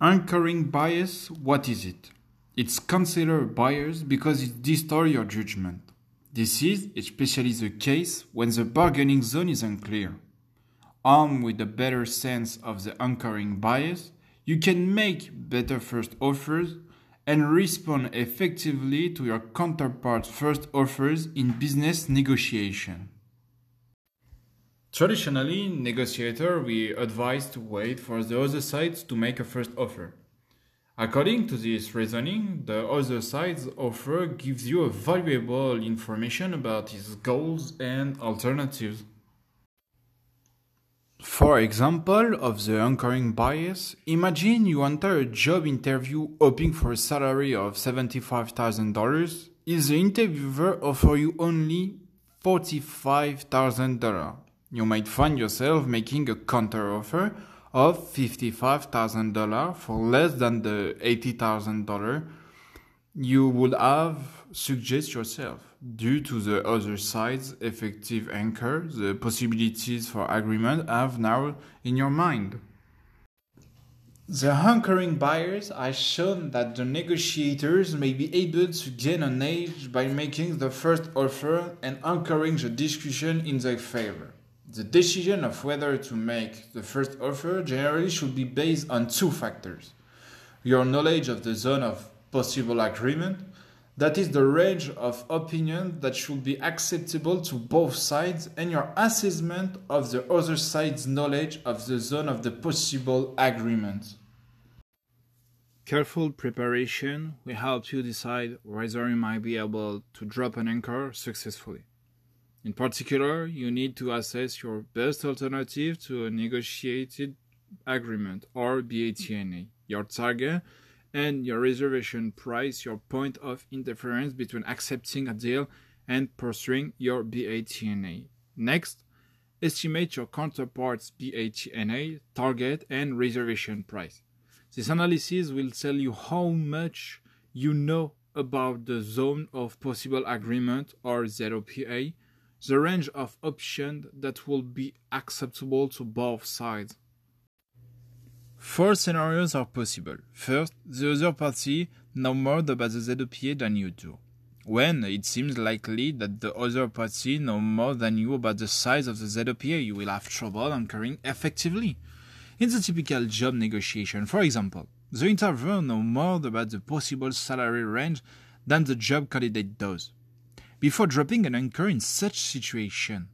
Anchoring bias, what is it? It's considered bias because it distorts your judgment. This is especially the case when the bargaining zone is unclear. Armed with a better sense of the anchoring bias, you can make better first offers and respond effectively to your counterpart's first offers in business negotiation. Traditionally, negotiators we advise to wait for the other side to make a first offer. According to this reasoning, the other side's offer gives you valuable information about its goals and alternatives. For example of the anchoring bias, imagine you enter a job interview hoping for a salary of $75,000 if the interviewer offers you only $45,000 you might find yourself making a counteroffer of $55,000 for less than the $80,000 you would have suggest yourself. Due to the other side's effective anchor, the possibilities for agreement have now in your mind. The anchoring bias has shown that the negotiators may be able to gain an edge by making the first offer and anchoring the discussion in their favor. The decision of whether to make the first offer generally should be based on two factors your knowledge of the zone of possible agreement, that is, the range of opinion that should be acceptable to both sides, and your assessment of the other side's knowledge of the zone of the possible agreement. Careful preparation will help you decide whether you might be able to drop an anchor successfully. In particular, you need to assess your best alternative to a negotiated agreement or BATNA, your target, and your reservation price, your point of interference between accepting a deal and pursuing your BATNA. Next, estimate your counterpart's BATNA, target, and reservation price. This analysis will tell you how much you know about the zone of possible agreement or ZOPA the range of options that will be acceptable to both sides. Four scenarios are possible. First, the other party knows more about the ZOPA than you do. When it seems likely that the other party knows more than you about the size of the ZOPA, you will have trouble anchoring effectively. In the typical job negotiation, for example, the interviewer knows more about the possible salary range than the job candidate does before dropping an anchor in such situation.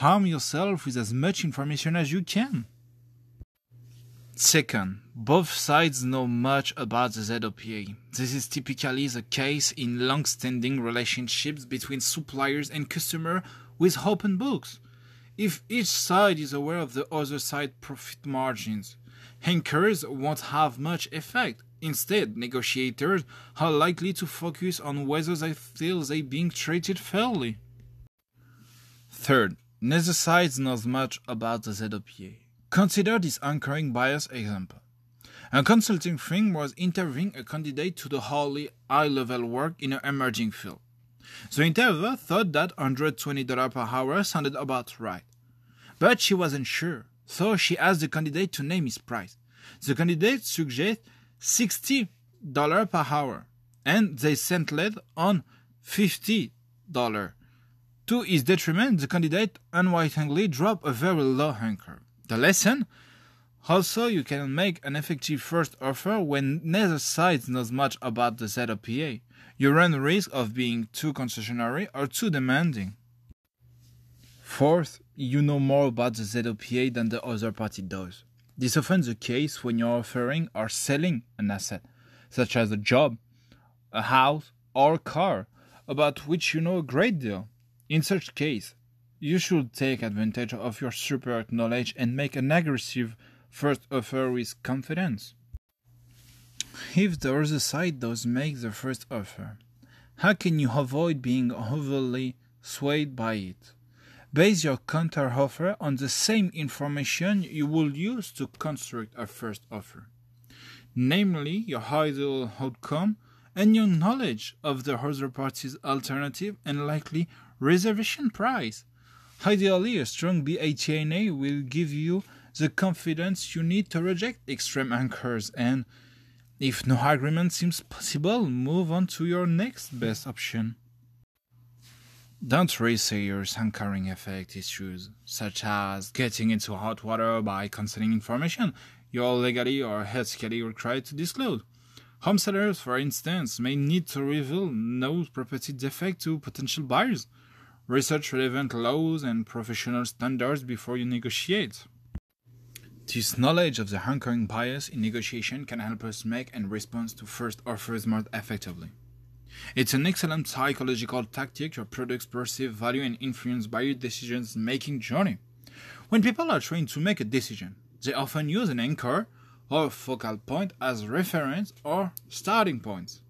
Arm yourself with as much information as you can. Second, both sides know much about the ZOPA. This is typically the case in long-standing relationships between suppliers and customer with open books. If each side is aware of the other side's profit margins, anchors won't have much effect. Instead, negotiators are likely to focus on whether they feel they are being treated fairly. Third, neither side knows much about the ZOPA. Consider this anchoring bias example. A consulting firm was interviewing a candidate to the highly high-level work in an emerging field. The interviewer thought that $120 per hour sounded about right, but she wasn't sure, so she asked the candidate to name his price. The candidate suggested $60 per hour, and they sent lead on $50. To his detriment, the candidate unwittingly dropped a very low anchor. The lesson? Also, you can make an effective first offer when neither side knows much about the ZOPA. You run the risk of being too concessionary or too demanding. Fourth, you know more about the ZOPA than the other party does. This is often the case when you're offering or selling an asset, such as a job, a house, or a car, about which you know a great deal. In such case, you should take advantage of your superior knowledge and make an aggressive first offer with confidence. If the other side does make the first offer, how can you avoid being overly swayed by it? Base your counteroffer on the same information you will use to construct a first offer, namely your ideal outcome and your knowledge of the other party's alternative and likely reservation price. Ideally, a strong BATNA will give you the confidence you need to reject extreme anchors and if no agreement seems possible, move on to your next best option. Don't raise serious anchoring effect issues, such as getting into hot water by concealing information you're legally or ethically required to disclose. Home sellers, for instance, may need to reveal no property defect to potential buyers. Research relevant laws and professional standards before you negotiate. This knowledge of the anchoring bias in negotiation can help us make and respond to first offers more effectively. It's an excellent psychological tactic your products perceive value and influence by your decisions making journey. When people are trying to make a decision, they often use an anchor or focal point as reference or starting points.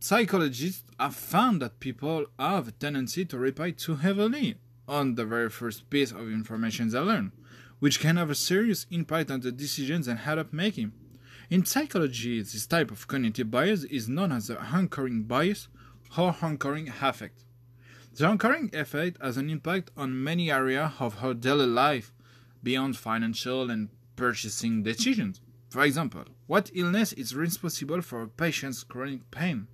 Psychologists have found that people have a tendency to rely too heavily on the very first piece of information they learn, which can have a serious impact on the decisions they end up making. In psychology, this type of cognitive bias is known as the anchoring bias or anchoring effect. The anchoring effect has an impact on many areas of our daily life beyond financial and purchasing decisions. For example, what illness is responsible for a patient's chronic pain?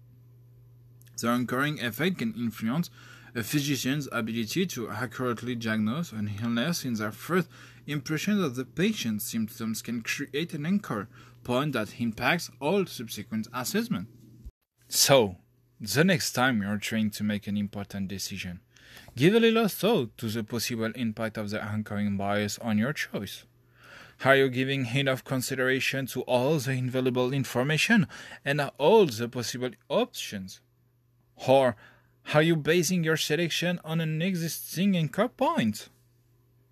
The anchoring effect can influence a physician's ability to accurately diagnose an illness in their first impression of the patient's symptoms can create an anchor point that impacts all subsequent assessment. So, the next time you're trying to make an important decision, give a little thought to the possible impact of the anchoring bias on your choice. Are you giving enough consideration to all the available information and all the possible options? Or are you basing your selection on an existing anchor point?